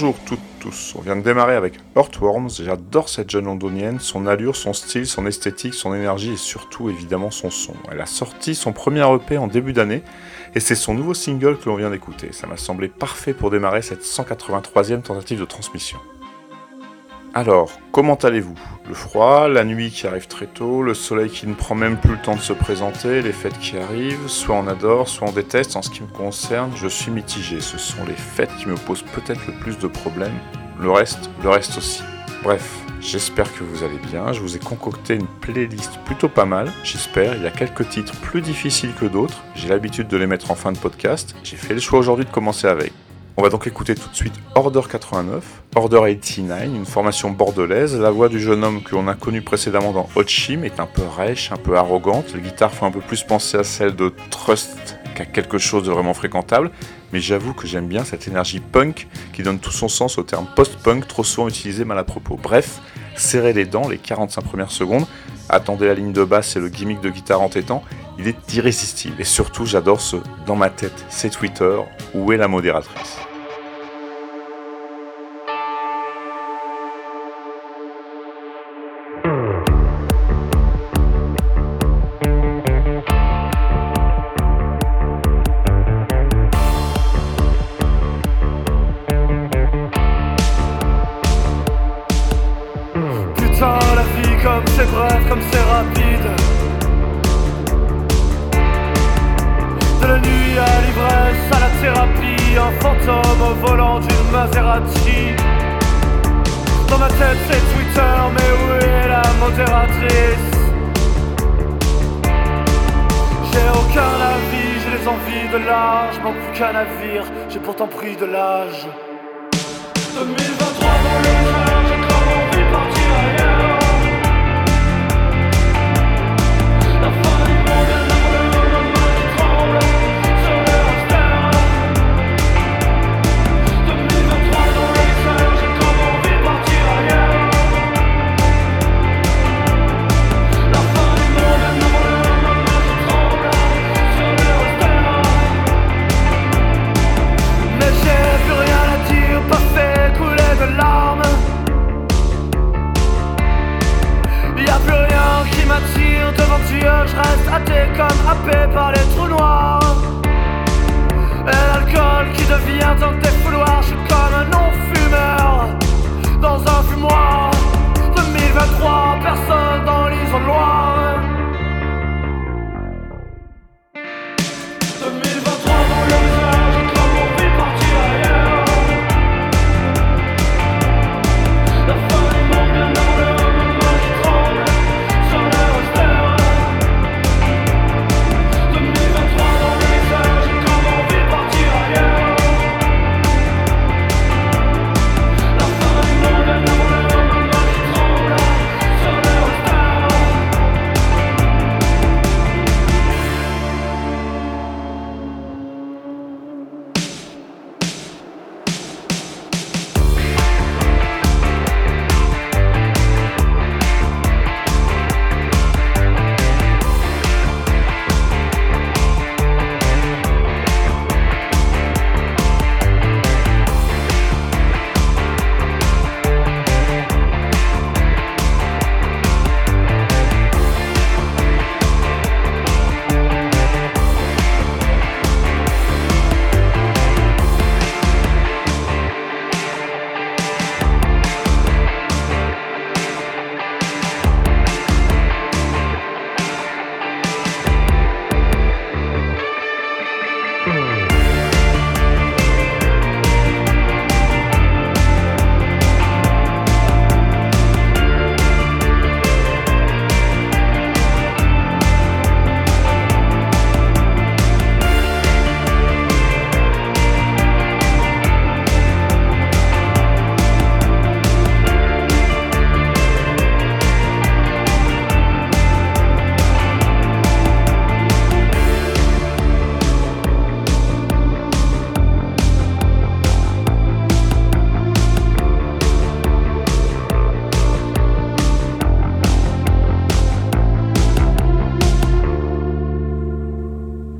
Bonjour toutes, tous. On vient de démarrer avec Earthworms. J'adore cette jeune londonienne, son allure, son style, son esthétique, son énergie et surtout évidemment son son. Elle a sorti son premier EP en début d'année et c'est son nouveau single que l'on vient d'écouter. Ça m'a semblé parfait pour démarrer cette 183e tentative de transmission. Alors, comment allez-vous? Le froid, la nuit qui arrive très tôt, le soleil qui ne prend même plus le temps de se présenter, les fêtes qui arrivent, soit on adore, soit on déteste. En ce qui me concerne, je suis mitigé. Ce sont les fêtes qui me posent peut-être le plus de problèmes. Le reste, le reste aussi. Bref, j'espère que vous allez bien. Je vous ai concocté une playlist plutôt pas mal, j'espère. Il y a quelques titres plus difficiles que d'autres. J'ai l'habitude de les mettre en fin de podcast. J'ai fait le choix aujourd'hui de commencer avec. On va donc écouter tout de suite Order 89, Order 89, une formation bordelaise. La voix du jeune homme que l'on a connu précédemment dans Hot Chim est un peu rêche, un peu arrogante. Les guitares font un peu plus penser à celle de Trust qu'à quelque chose de vraiment fréquentable. Mais j'avoue que j'aime bien cette énergie punk qui donne tout son sens au terme post-punk trop souvent utilisé mal à propos. Bref, serrez les dents les 45 premières secondes, attendez la ligne de basse et le gimmick de guitare entêtant, il est irrésistible. Et surtout, j'adore ce dans ma tête, c'est Twitter, où est la modératrice? Dans ma tête c'est Twitter, mais où est la modératrice? J'ai aucun avis, j'ai les envies de l'âge, manque plus qu'un navire, j'ai pourtant pris de l'âge. 2023 dans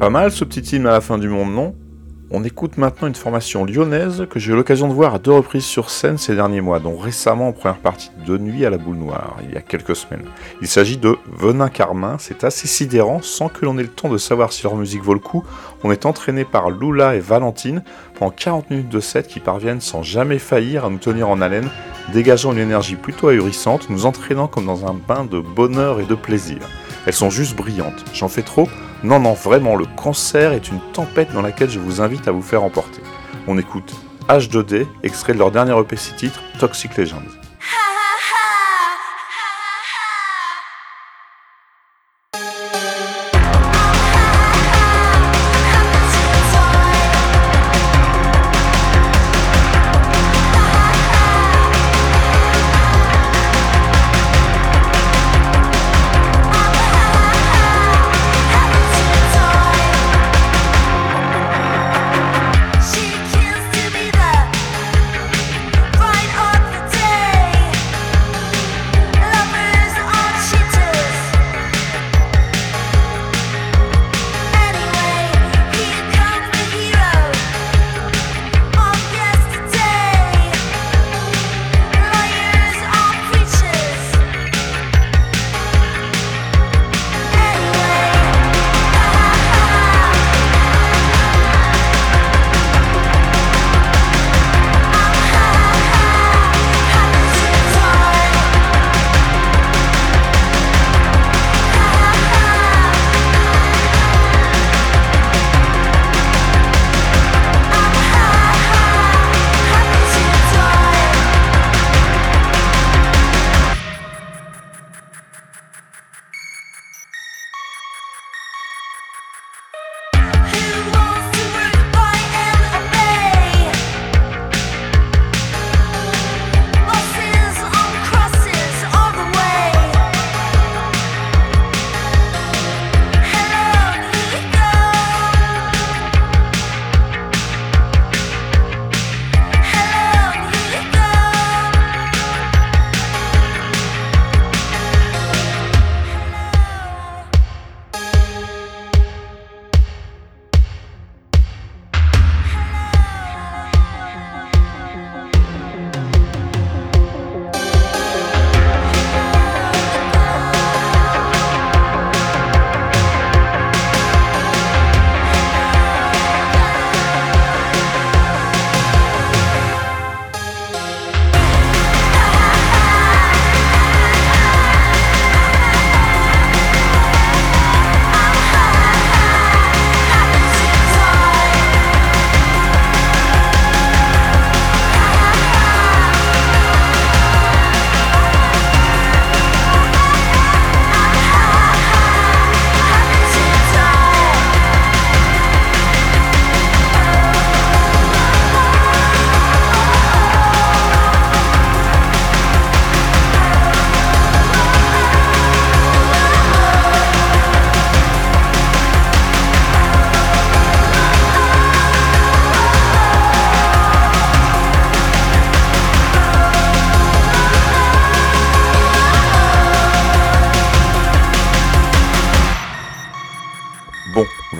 Pas mal ce petit film à la fin du monde, non? On écoute maintenant une formation lyonnaise que j'ai eu l'occasion de voir à deux reprises sur scène ces derniers mois, dont récemment en première partie de Nuit à la boule noire, il y a quelques semaines. Il s'agit de Venin Carmin, c'est assez sidérant, sans que l'on ait le temps de savoir si leur musique vaut le coup. On est entraîné par Lula et Valentine pendant 40 minutes de set qui parviennent sans jamais faillir à nous tenir en haleine, dégageant une énergie plutôt ahurissante, nous entraînant comme dans un bain de bonheur et de plaisir. Elles sont juste brillantes. J'en fais trop non, non, vraiment, le concert est une tempête dans laquelle je vous invite à vous faire emporter. On écoute H2D, extrait de leur dernier EP titre, Toxic Legends.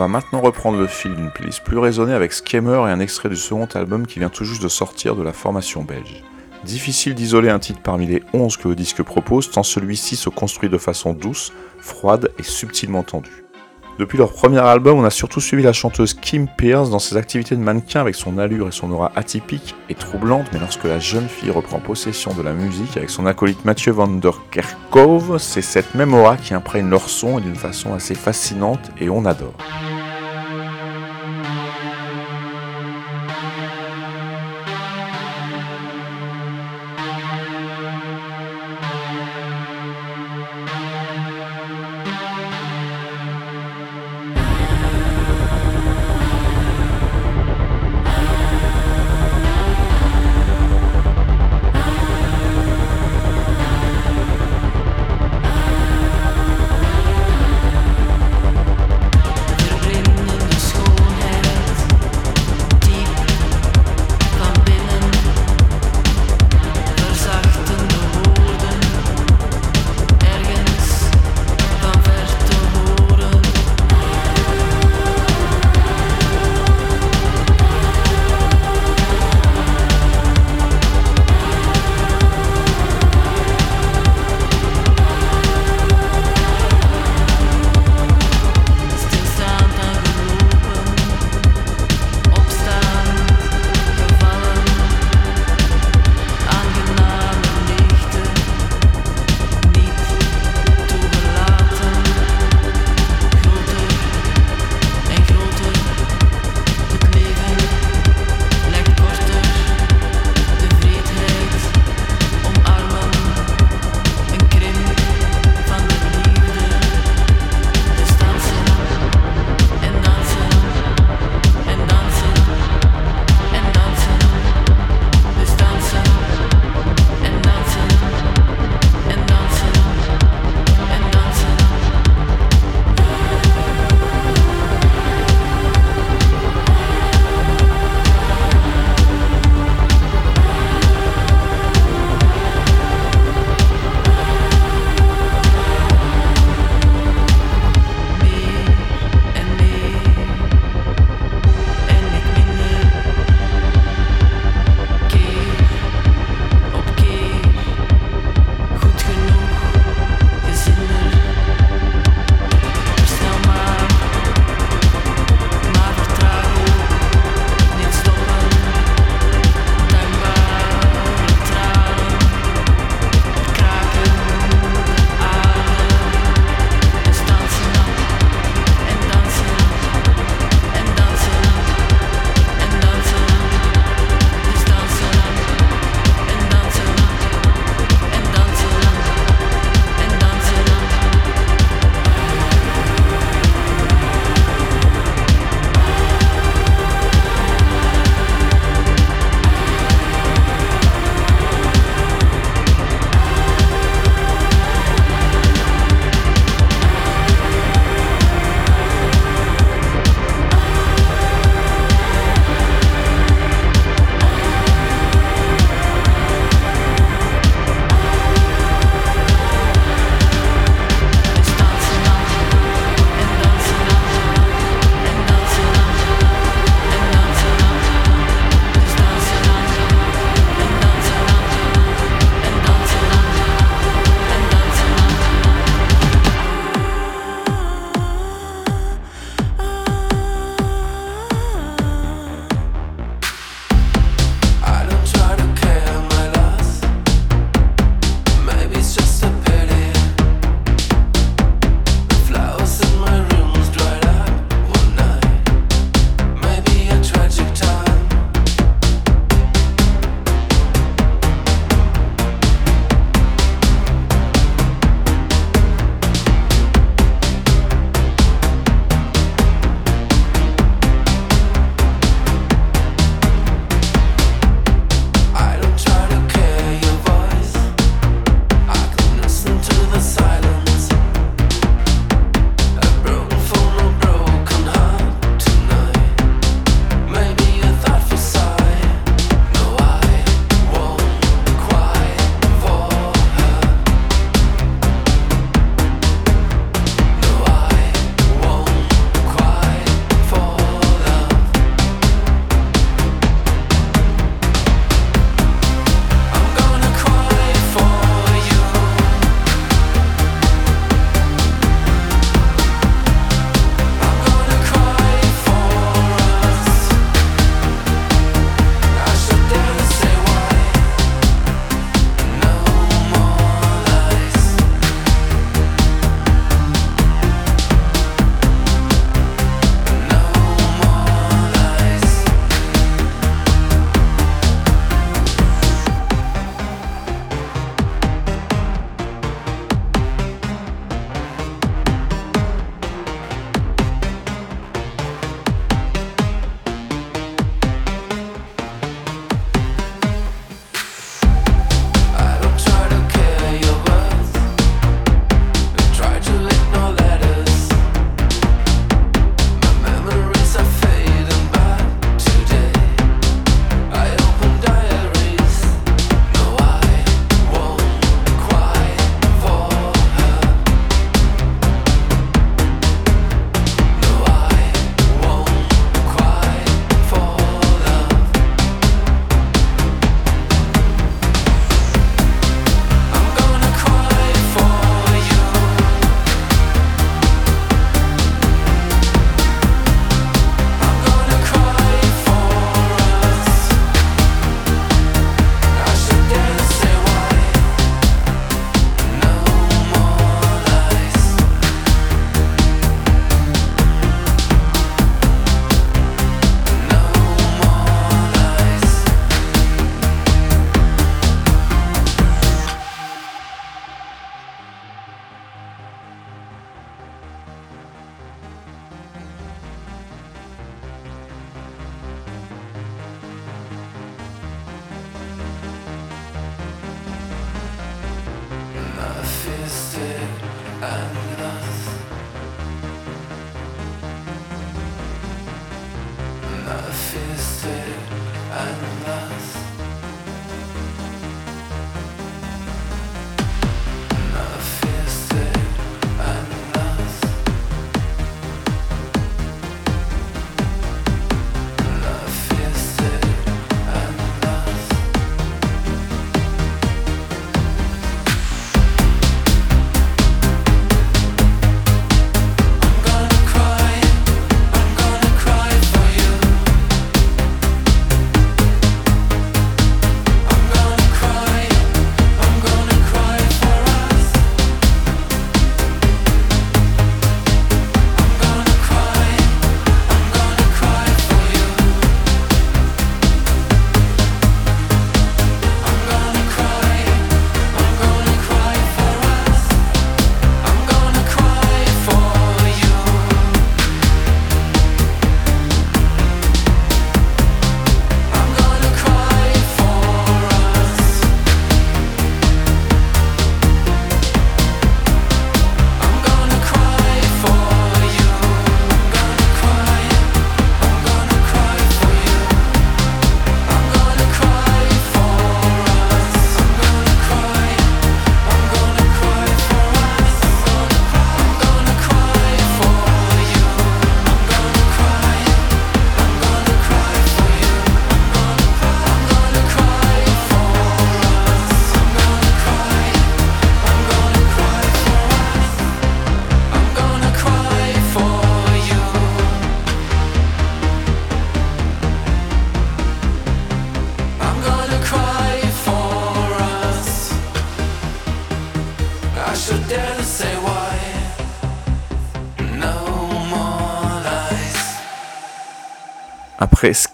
Maintenant reprendre le fil d'une playlist plus raisonnée avec Scammer et un extrait du second album qui vient tout juste de sortir de la formation belge. Difficile d'isoler un titre parmi les 11 que le disque propose, tant celui-ci se construit de façon douce, froide et subtilement tendue. Depuis leur premier album, on a surtout suivi la chanteuse Kim Pierce dans ses activités de mannequin avec son allure et son aura atypique et troublante, mais lorsque la jeune fille reprend possession de la musique avec son acolyte Mathieu van der Kerkhove, c'est cette même aura qui imprègne leur son et d'une façon assez fascinante et on adore.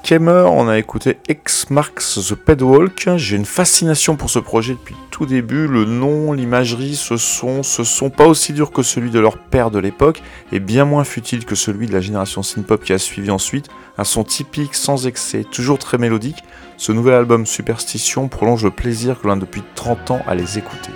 Scammer, on a écouté X Marks the Pedwalk. J'ai une fascination pour ce projet depuis tout début. Le nom, l'imagerie, ce son, ce son pas aussi dur que celui de leur père de l'époque et bien moins futile que celui de la génération synth-pop qui a suivi ensuite. Un son typique, sans excès, toujours très mélodique. Ce nouvel album Superstition prolonge le plaisir que l'on a depuis 30 ans à les écouter.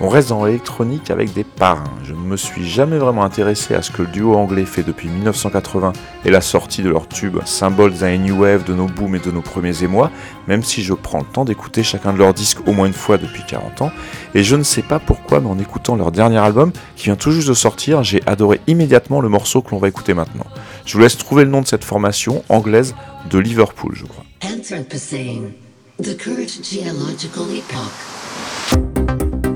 On reste dans l'électronique avec des parrains. Je ne me suis jamais vraiment intéressé à ce que le duo anglais fait depuis 1980 et la sortie de leur tube, symbole d'un new wave de nos booms et de nos premiers émois, même si je prends le temps d'écouter chacun de leurs disques au moins une fois depuis 40 ans. Et je ne sais pas pourquoi, mais en écoutant leur dernier album, qui vient tout juste de sortir, j'ai adoré immédiatement le morceau que l'on va écouter maintenant. Je vous laisse trouver le nom de cette formation anglaise de Liverpool, je crois. the.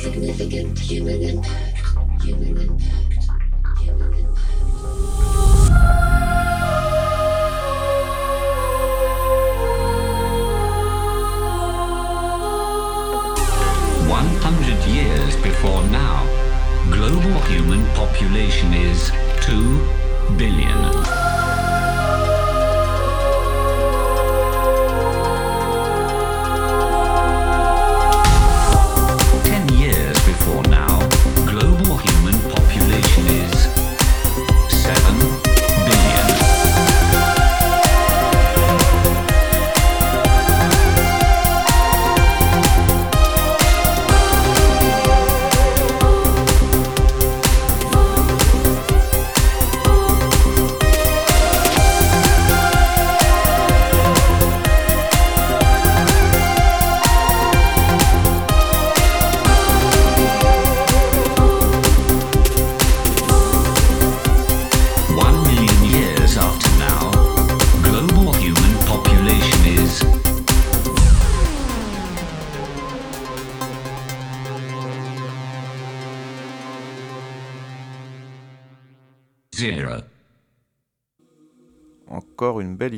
Significant human impact, human impact, human impact.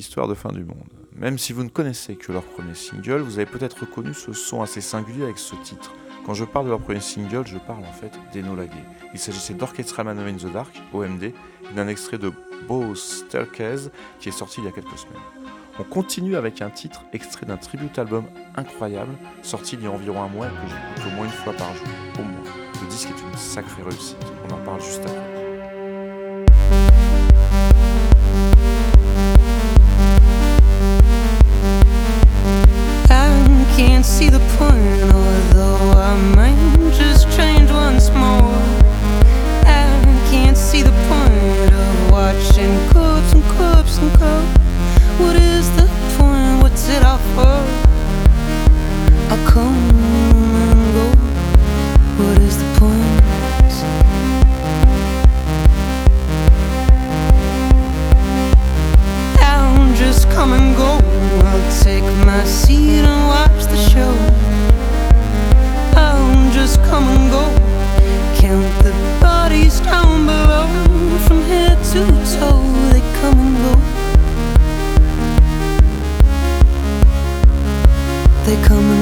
Encore une belle histoire de fin du monde. Même si vous ne connaissez que leur premier single, vous avez peut-être reconnu ce son assez singulier avec ce titre. Quand je parle de leur premier single, je parle en fait d'Enola Gay. Il s'agissait d'Orchestra Man in the Dark, OMD, et d'un extrait de Bose Staircase qui est sorti il y a quelques semaines. On continue avec un titre extrait d'un tribute album incroyable, sorti il y a environ un mois et que j'écoute au moins une fois par jour, au moins. Le disque est une sacrée réussite, on en parle juste après. Can't see the point, although I might just change once more. I can't see the point of watching cups and cups and cups. What is the point? What's it all for? I come and go. What is the point? I'll just come and go. Take my seat and watch the show. I'll just come and go. Count the bodies down below from head to toe. They come and go. They come and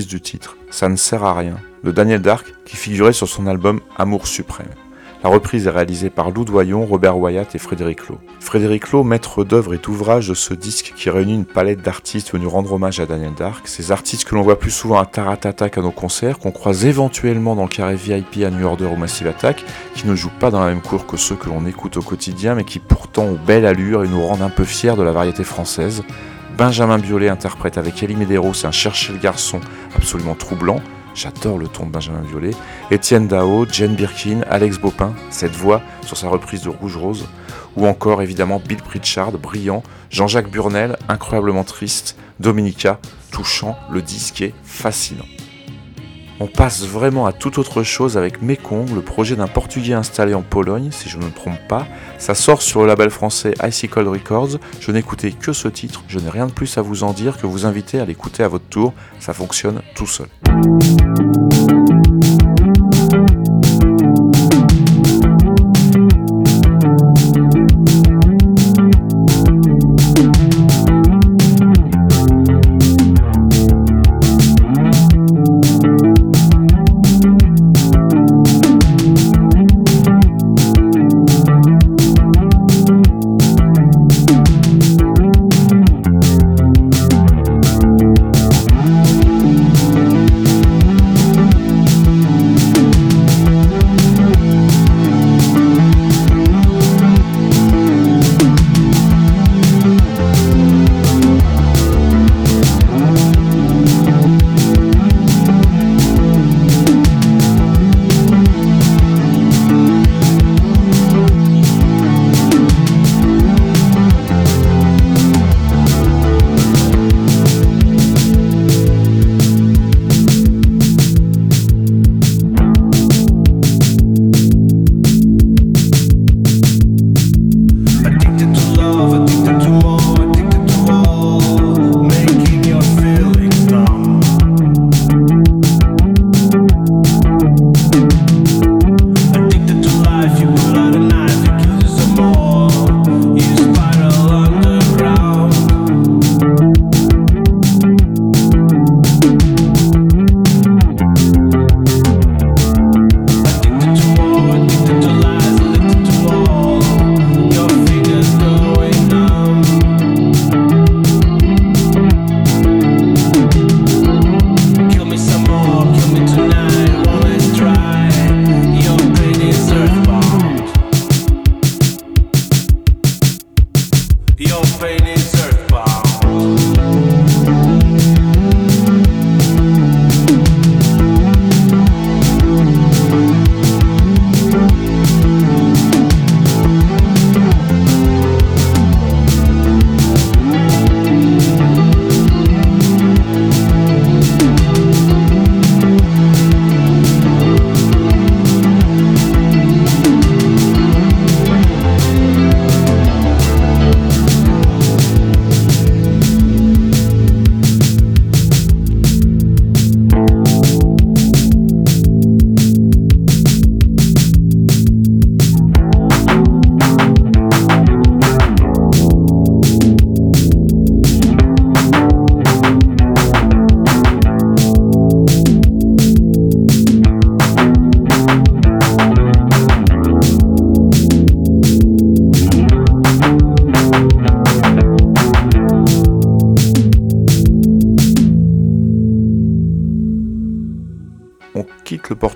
du titre Ça ne sert à rien de Daniel Dark qui figurait sur son album Amour suprême. La reprise est réalisée par Lou Doyon, Robert Wyatt et Frédéric Lowe. Frédéric Lowe, maître d'œuvre et ouvrage de ce disque qui réunit une palette d'artistes venus rendre hommage à Daniel Dark, ces artistes que l'on voit plus souvent à Taratata qu'à nos concerts, qu'on croise éventuellement dans le carré VIP à New Order ou Massive Attack, qui ne jouent pas dans la même cour que ceux que l'on écoute au quotidien, mais qui pourtant ont belle allure et nous rendent un peu fiers de la variété française. Benjamin Biolay interprète avec Elie Medeiros un Chercher le garçon absolument troublant. J'adore le ton de Benjamin Biolay. Étienne Dao, Jane Birkin, Alex Bopin, cette voix sur sa reprise de Rouge Rose. Ou encore évidemment Bill Pritchard, brillant. Jean-Jacques Burnel, incroyablement triste. Dominica, touchant. Le disque est fascinant. On passe vraiment à toute autre chose avec Mekong, le projet d'un Portugais installé en Pologne, si je ne me trompe pas. Ça sort sur le label français Icicle Records. Je n'écoutais que ce titre, je n'ai rien de plus à vous en dire que vous inviter à l'écouter à votre tour. Ça fonctionne tout seul.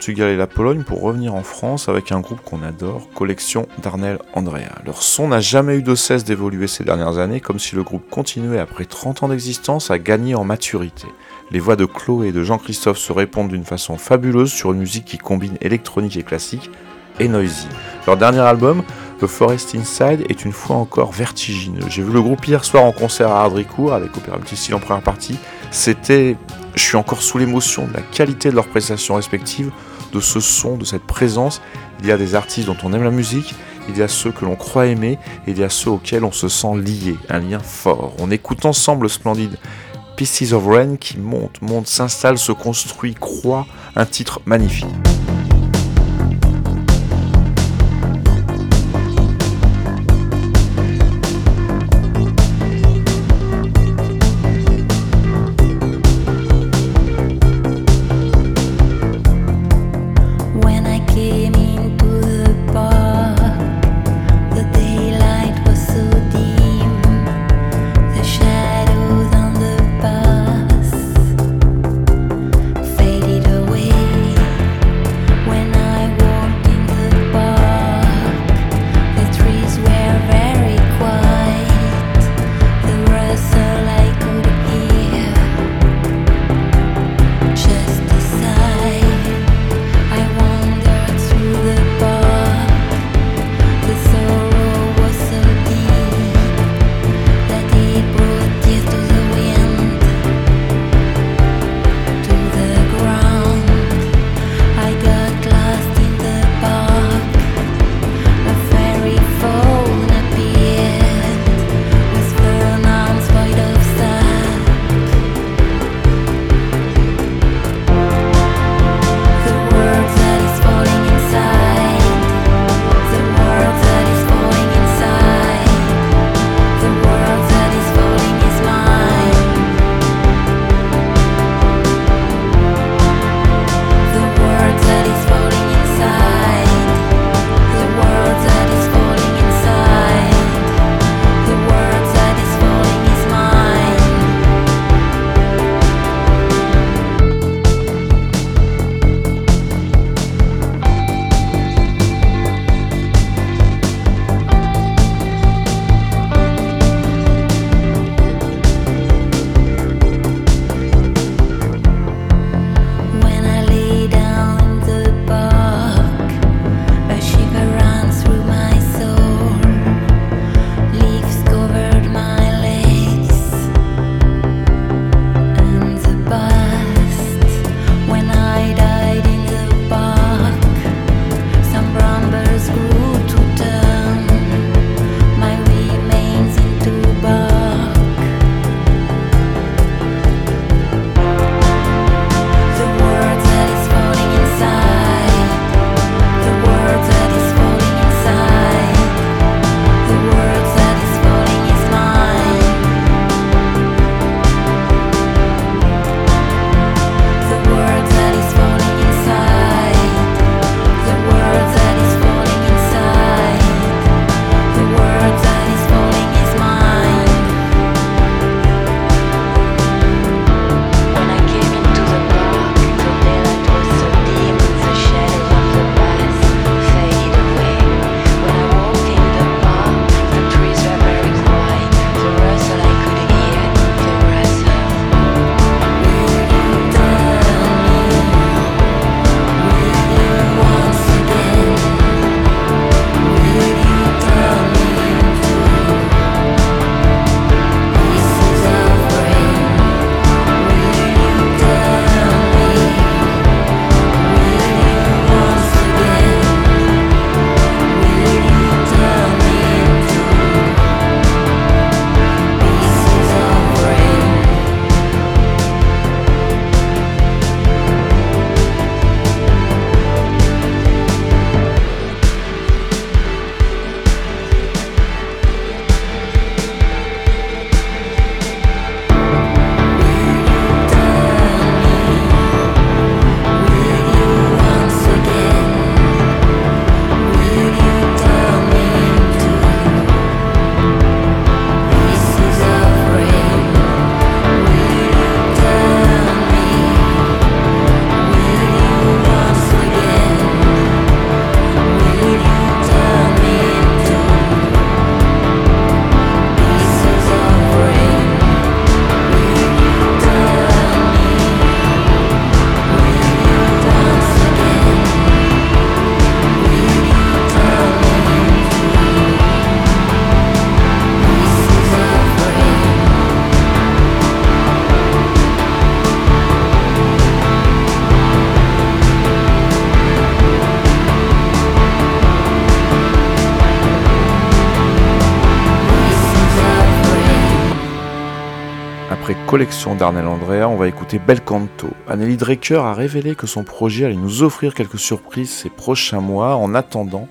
Et la Pologne pour revenir en France avec un groupe qu'on adore, Collection Darnell Andrea. Leur son n'a jamais eu de cesse d'évoluer ces dernières années, comme si le groupe continuait après 30 ans d'existence à gagner en maturité. Les voix de Chloé et de Jean-Christophe se répondent d'une façon fabuleuse sur une musique qui combine électronique et classique et noisy. Leur dernier album, The Forest Inside, est une fois encore vertigineux. J'ai vu le groupe hier soir en concert à Ardricourt avec Opéra Multicille en première partie. C'était je suis encore sous l'émotion de la qualité de leurs prestations respectives, de ce son, de cette présence. Il y a des artistes dont on aime la musique, il y a ceux que l'on croit aimer, et il y a ceux auxquels on se sent lié, un lien fort. On écoute ensemble le splendide Pieces of Rain qui monte, monte, s'installe, se construit, croit, un titre magnifique. Collection d'Arnel Andrea, on va écouter Bel Canto. Anneli Drecker a révélé que son projet allait nous offrir quelques surprises ces prochains mois. En attendant,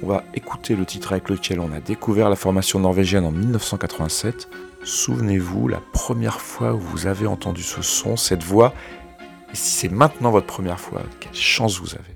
on va écouter le titre avec lequel on a découvert la formation norvégienne en 1987. Souvenez-vous, la première fois où vous avez entendu ce son, cette voix, et si c'est maintenant votre première fois, quelle chance vous avez.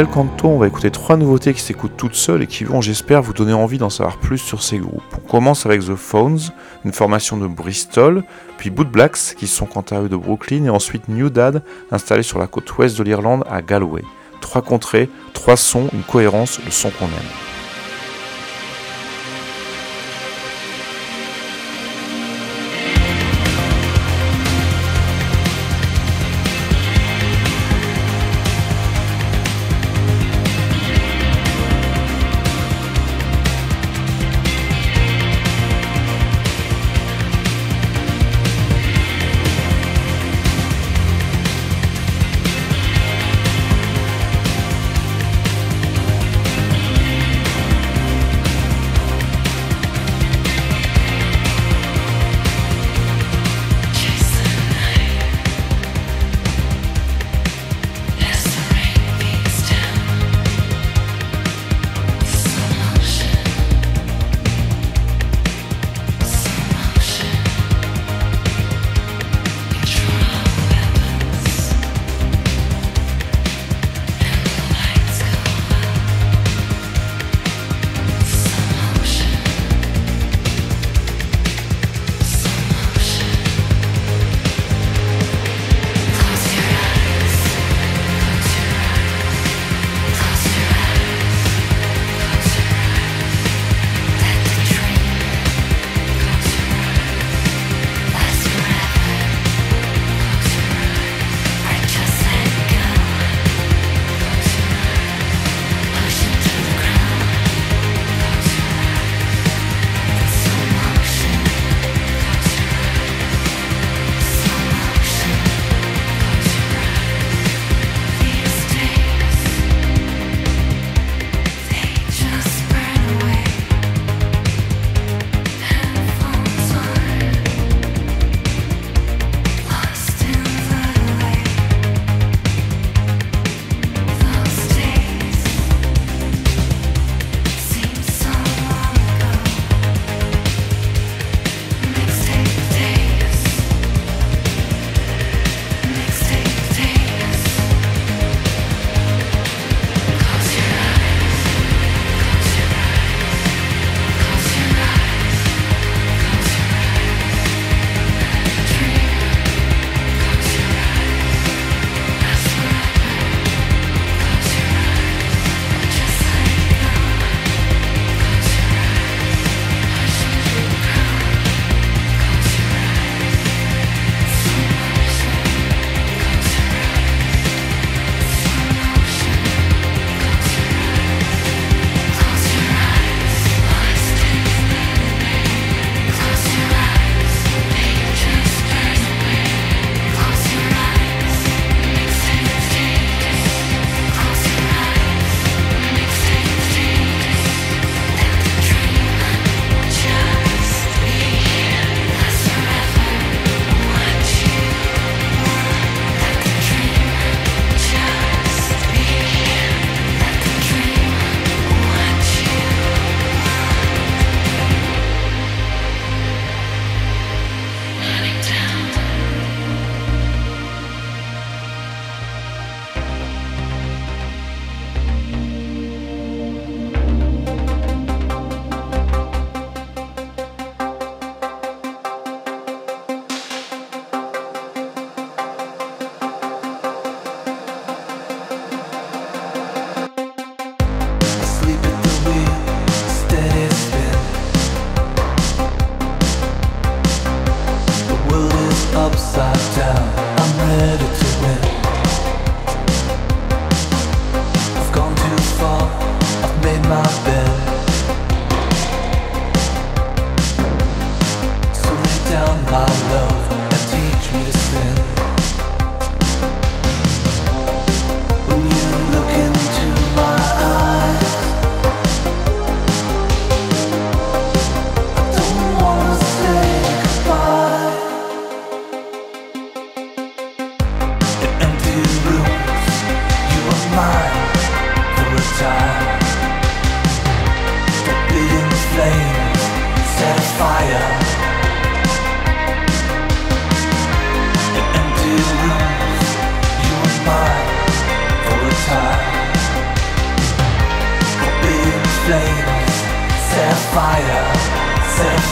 Bel on va écouter trois nouveautés qui s'écoutent toutes seules et qui vont, j'espère, vous donner envie d'en savoir plus sur ces groupes. On commence avec The Phones, une formation de Bristol, puis Boot Blacks, qui sont quant à eux de Brooklyn, et ensuite New Dad, installé sur la côte ouest de l'Irlande à Galway. Trois contrées, trois sons, une cohérence, le son qu'on aime.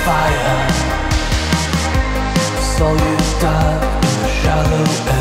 Fire. Saw you dive in the shallow end.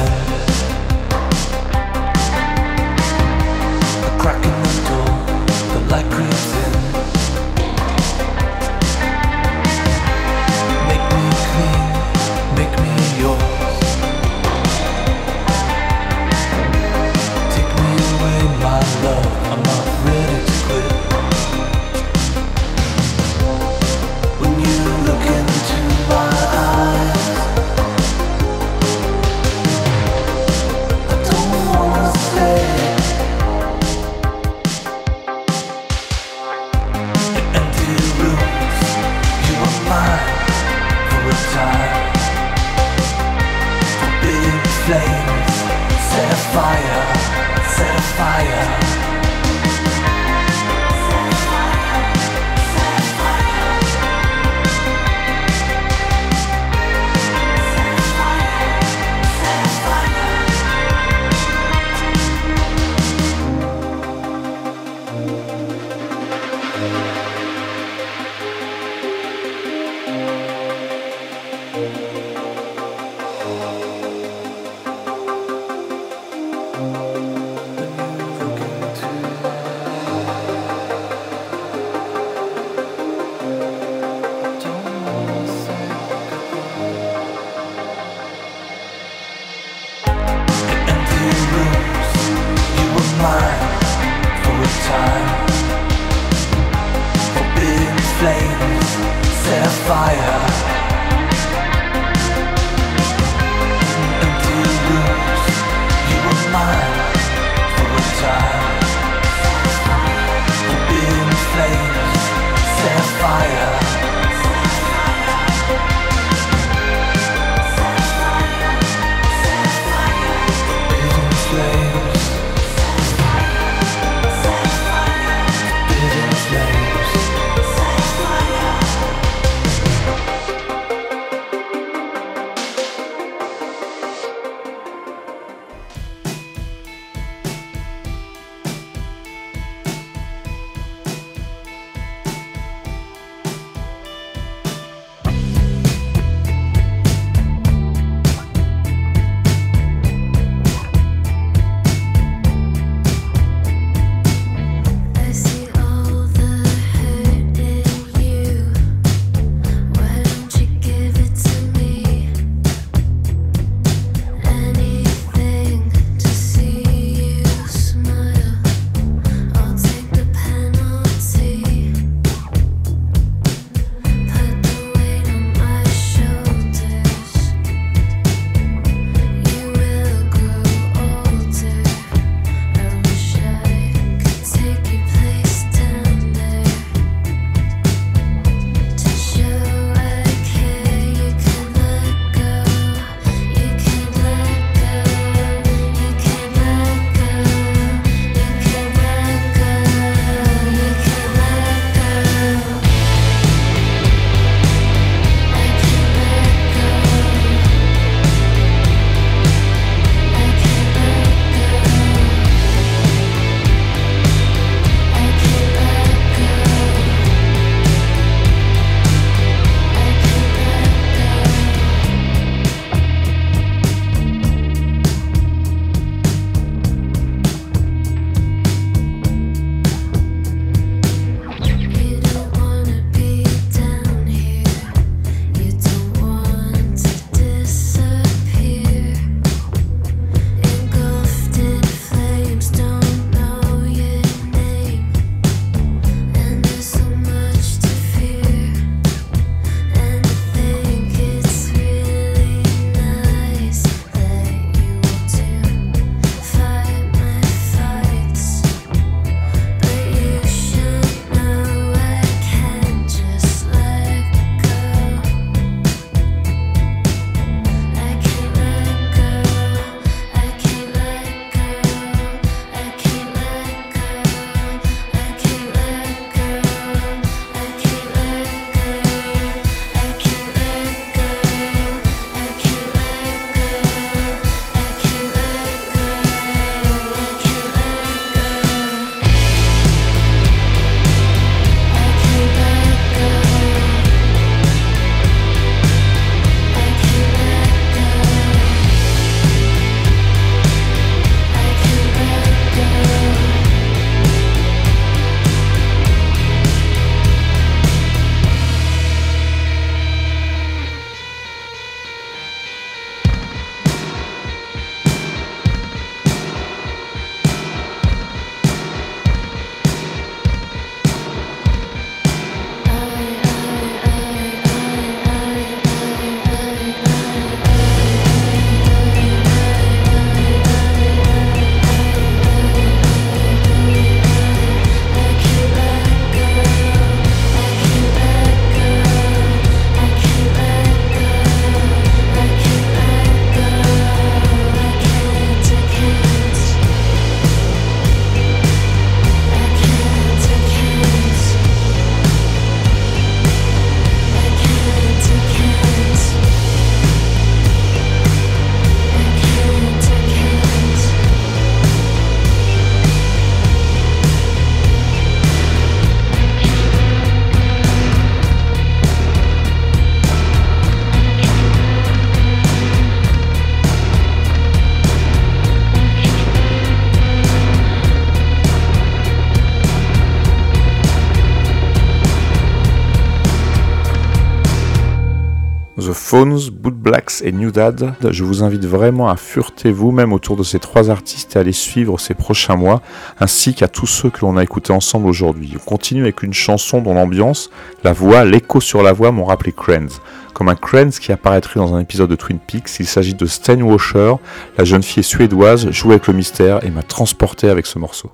啊。Phones, Boot Blacks et New Dad. Je vous invite vraiment à fureter vous-même autour de ces trois artistes et à les suivre ces prochains mois, ainsi qu'à tous ceux que l'on a écoutés ensemble aujourd'hui. On continue avec une chanson dont l'ambiance, la voix, l'écho sur la voix m'ont rappelé Krenz. Comme un Krenz qui apparaîtrait dans un épisode de Twin Peaks, il s'agit de Sten Washer, la jeune fille suédoise, joue avec le mystère et m'a transporté avec ce morceau.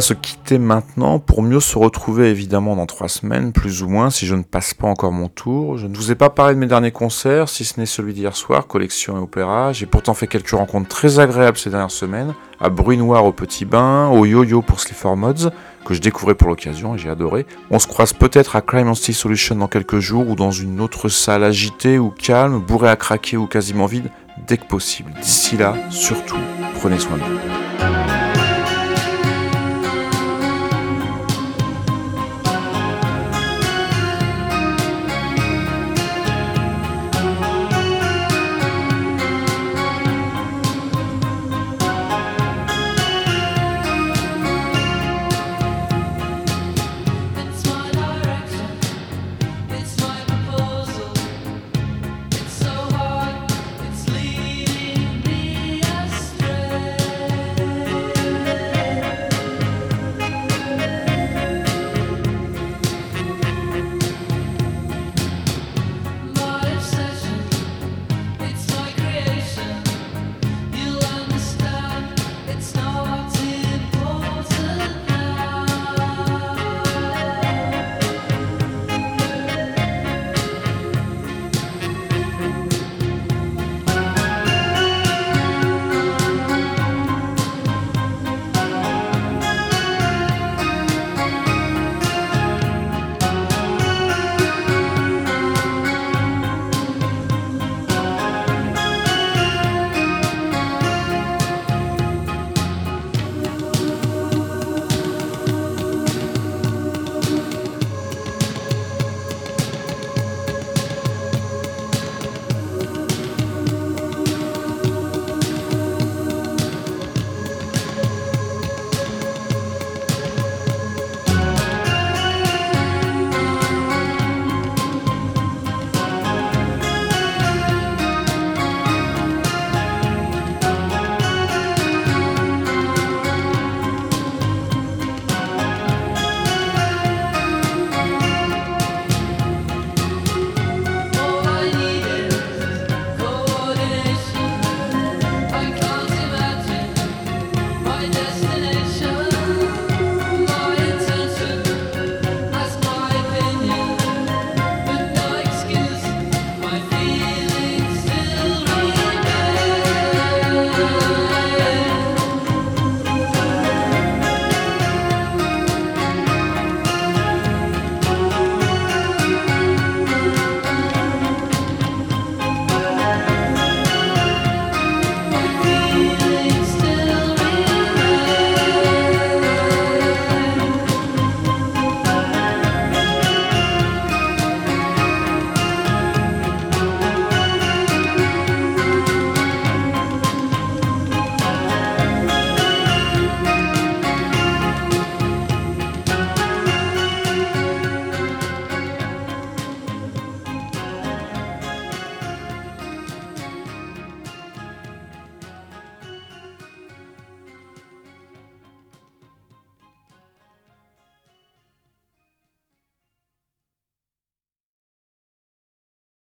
Se quitter maintenant pour mieux se retrouver évidemment dans trois semaines, plus ou moins, si je ne passe pas encore mon tour. Je ne vous ai pas parlé de mes derniers concerts, si ce n'est celui d'hier soir, collection et opéra. J'ai pourtant fait quelques rencontres très agréables ces dernières semaines, à Bruit Noir au Petit Bain, au Yo-Yo pour Slipper Mods, que je découvrais pour l'occasion et j'ai adoré. On se croise peut-être à Crime City Solution dans quelques jours ou dans une autre salle agitée ou calme, bourrée à craquer ou quasiment vide, dès que possible. D'ici là, surtout, prenez soin de vous.